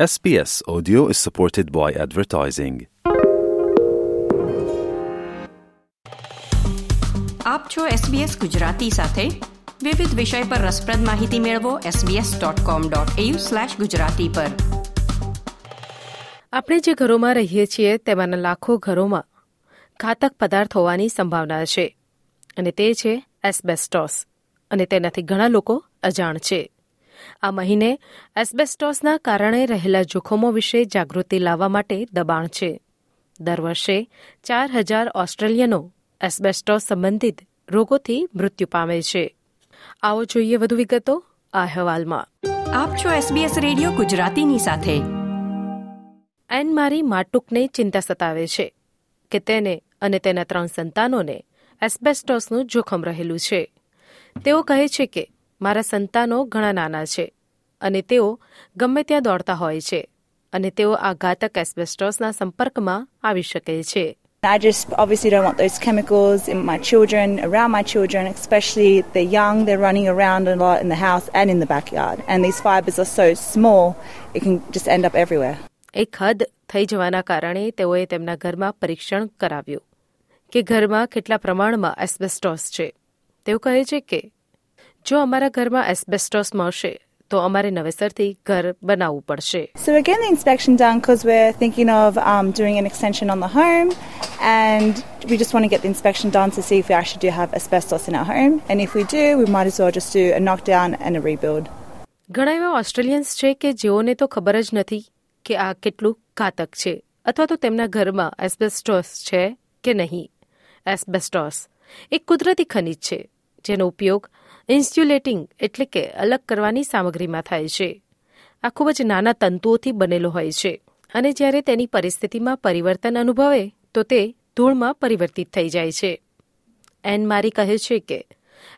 SBS Audio is supported by advertising. આપ છો SBS Gujarati સાથે? વિવિધ વિષય પર રસપ્રદ માહિતી મેળવો sbs.com.au/gujarati પર. આપણે જે ઘરોમાં રહીએ છીએ તેમાંના લાખો ઘરોમાં ઘાતક પદાર્થ હોવાની સંભાવના છે. અને તે છે એસ્બેસ્ટોસ અને તેનાથી ઘણા લોકો અજાણ છે. આ મહિને એસ્બેસ્ટોસના કારણે રહેલા જોખમો વિશે જાગૃતિ લાવવા માટે દબાણ છે. દર વર્ષે ચાર હજાર ઓસ્ટ્રેલિયનો એસ્બેસ્ટોસ સંબંધિત રોગોથી મૃત્યુ પામે છે. આવો જોઈએ વધુ વિગતો આ અહેવાલમાં. આપ છો SBS રેડિયો ગુજરાતીની સાથે. એન મારી માટુકને ચિંતા સતાવે છે કે તેને અને તેના ત્રણ સંતાનોને એસ્બેસ્ટોસનું જોખમ રહેલું છે. તેઓ કહે છે કે મારા સંતાનો ઘણા નાના છે અને તેઓ ગમે ત્યાં દોડતા હોય છે અને તેઓ આ ઘાતક એસ્બેસ્ટોસના સંપર્કમાં આવી શકે છે I just obviously don't want those chemicals in my children, around my children, especially they're young, they're running around a lot in the house and in the backyard. And these fibres are so small, it can just end up everywhere. એક હદ થઈ જવાના કારણે તેઓએ તેમના ઘરમાં પરીક્ષણ કરાવ્યું કે ઘરમાં કેટલા પ્રમાણમાં એસ્બેસ્ટોસ છે તેઓ કહે છે કે જો અમારા ઘરમાં એસ્બેસ્ટોસ મળશે તો અમારે નવેસરથી ઘર બનાવવું પડશે So getting the inspection done because we're thinking of um, doing an extension on the home and we just want to get the inspection done to see if we actually do have asbestos in our home. And if we do, we might as well just do a knockdown and a rebuild. ઘણા એવા Australians છે કે જેઓને તો ખબર જ નથી કે આ કેટલું ઘાતક છે અથવા તો તેમના ઘરમાં એસ્બેસ્ટોસ છે કે નહીં એસ્બેસ્ટોસ એક કુદરતી ખનિજ છે જેનો ઉપયોગ ઇન્સ્યુલેટિંગ એટલે કે અલગ કરવાની સામગ્રીમાં થાય છે. આ ખૂબ જ નાના તંતુઓથી બનેલો હોય છે. અને જ્યારે તેની પરિસ્થિતિમાં પરિવર્તન અનુભવે, તો તે ધૂળમાં પરિવર્તિત થઈ જાય છે. એન મારી કહે છે કે,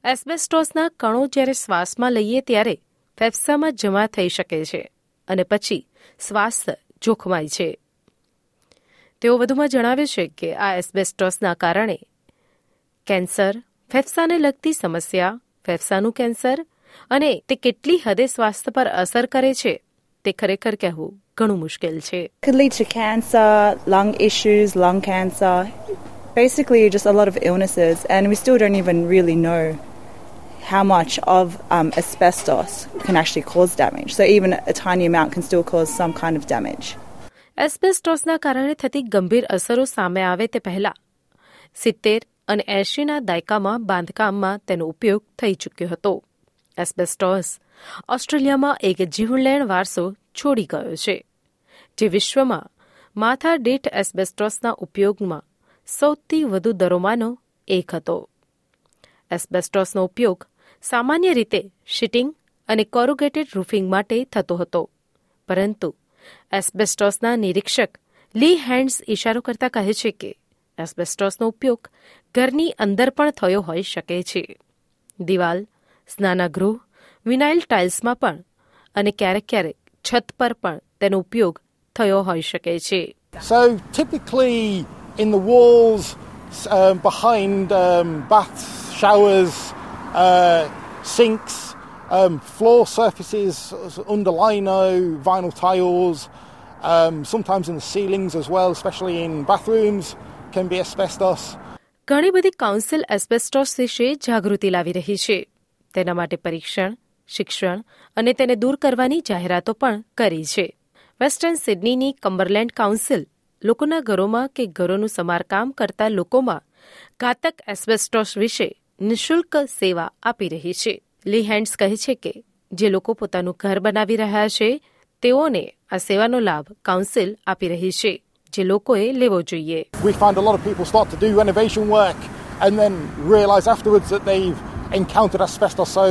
એસ્બેસ્ટોસના કણો જ્યારે શ્વાસમાં લઈએ ત્યારે ફેફસામાં જમા થઈ શકે છે અને પછી શ્વાસ જોખમાય છે. તેઓ વધુમાં જણાવે છે કે આ એસ્બેસ્ટોસના કારણે કેન્સર, ફેફસાને લગતી સમસ્યા ફેફસાનું કેન્સર અને તે કેટલી હદે સ્વાસ્થ્ય પર અસર કરે છે તે ખરેખર કહેવું ઘણું મુશ્કેલ છે could lead to cancer, lung issues, lung cancer, basically just a lot of illnesses. And we still don't even really know how much of um, asbestos can actually cause damage. So even a tiny amount can still cause some kind of damage. એસ્બેસ્ટોસના કારણે થતી ગંભીર અસરો સામે આવે તે પહેલા સિત્તેર અને એંશીના દાયકામાં બાંધકામમાં તેનો ઉપયોગ થઈ ચૂક્યો હતો. એસ્બેસ્ટોસ ઓસ્ટ્રેલિયામાં એક જીવલેણ વારસો છોડી ગયો છે, જે વિશ્વમાં માથા દીઠ એસ્બેસ્ટોસના ઉપયોગમાં સૌથી વધુ દરોમાંનો એક હતો. એસ્બેસ્ટોસનો ઉપયોગ સામાન્ય રીતે શીટિંગ અને કોરુગેટેડ રૂફિંગ માટે થતો હતો, પરંતુ એસ્બેસ્ટોસના નિરીક્ષક લી હેન્ડ્સ ઇશારો કરતા કહે છે કે એસ્બેસ્ટોસનો ઉપયોગ ઘરની અંદર પણ થયો હોઈ શકે છે દિવાલ સ્નાનાગૃહ વિનાઇલ ટાઇલ્સમાં પણ અને ક્યારેક ક્યારેક છત પર પણ તેનો ઉપયોગ થયો હોઈ શકે છે So typically in the walls, um, behind um, baths, showers, uh, sinks, um, floor surfaces under lino, vinyl tiles, um, sometimes in the ceilings as well, especially in bathrooms, Can be asbestos. ઘણી બધી council asbestos વિશે જાગૃતિ લાવી રહી છે. તેના માટે પરીક્ષણ, શિક્ષણ અને તેને દૂર કરવાની જાહેરાતો પણ કરી છે. વેસ્ટર્ન સિડનીની કમ્બરલેન્ડ કાઉન્સિલ લોકોના ઘરોમાં કે ઘરોનું સમારકામ કરતા લોકોમાં ઘાતક એસ્બેસ્ટોસ વિશે નિઃશુલ્ક સેવા આપી રહી છે. લી હેન્ડ્સ કહે છે કે, જે લોકો પોતાનું ઘર બનાવી રહ્યા છે, તેઓને આ સેવાનો લાભ કાઉન્સિલ આપી રહી છે. જે લોકોએ લેવો જોઈએ We find a lot of people start to do renovation work and then realize afterwards that they've encountered asbestos. So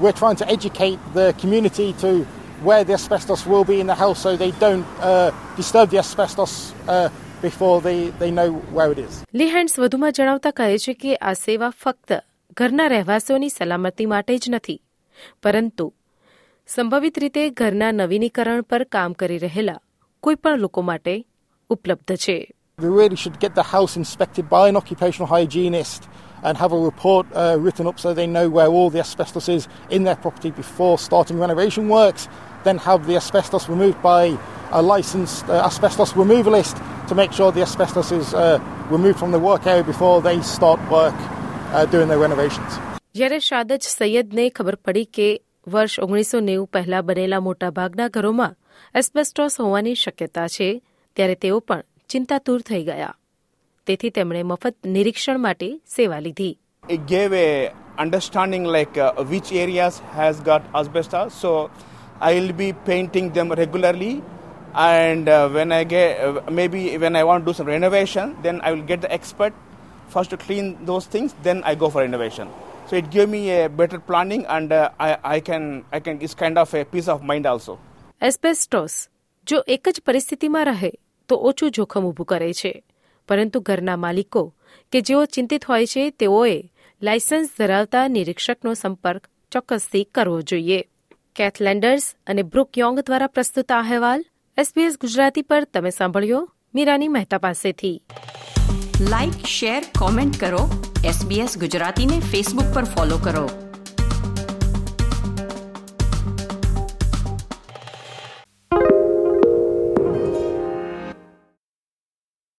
we're trying to educate the community to where the asbestos will be in the house so they don't uh, disturb the asbestos uh, before they, they know where it is. લી વધુમાં જણાવતા કહે છે કે આ સેવા ફક્ત ઘરના રહેવાસીઓની સલામતી માટે જ નથી પરંતુ સંભવિત રીતે ઘરના નવીનીકરણ પર કામ કરી રહેલા કોઈપણ લોકો માટે ઉપલબ્ધ છે They really should get the house inspected by an occupational hygienist and have a report uh, written up so they know where all the asbestos is in their property before starting renovation works then have the asbestos removed by a licensed uh, asbestos removalist to make sure the asbestos is uh, removed from the work area before they start work uh, doing their renovations. જ્યારે શાદજ સૈયદને ખબર પડી કે વર્ષ ઓગણીસો નેવું પહેલા બનેલા મોટાભાગના ઘરોમાં એસ્બેસ્ટોસ હોવાની શક્યતા છે ત્યારે તેઓ પણ ચિંતાતુર થઈ ગયા તેથી તેમણે મફત નિરીક્ષણ માટે સેવા લીધી It gave a understanding like uh, which areas has got asbestos. So I will be painting them regularly, and uh, when I get uh, maybe when I want to do some renovation, then I will get the expert first to clean those things. Then I go for renovation. So it gave me a better planning, and uh, I I can I can it's kind of a peace of mind also. Asbestos જો એક જ પરિસ્થિતિમાં રહે, તો ઓછું જોખમ ઊભું કરે છે. પરંતુ ઘરના માલિકો, કે જેઓ ચિંતિત હોય છે, તેઓએ લાયસન્સ ધરાવતા નિરીક્ષકનો સંપર્ક ચોક્કસથી કરવો જોઈએ. કેથલેન્ડર્સ અને બ્રુક યોંગ દ્વારા પ્રસ્તુત આ અહેવાલ એસબીએસ ગુજરાતી પર તમે સાંભળ્યો, મીરાની મહેતા પાસેથી. લાઇક શેર કોમેન્ટ કરો. એસબીએસ ગુજરાતીને ફેસબુક પર ફોલો કરો.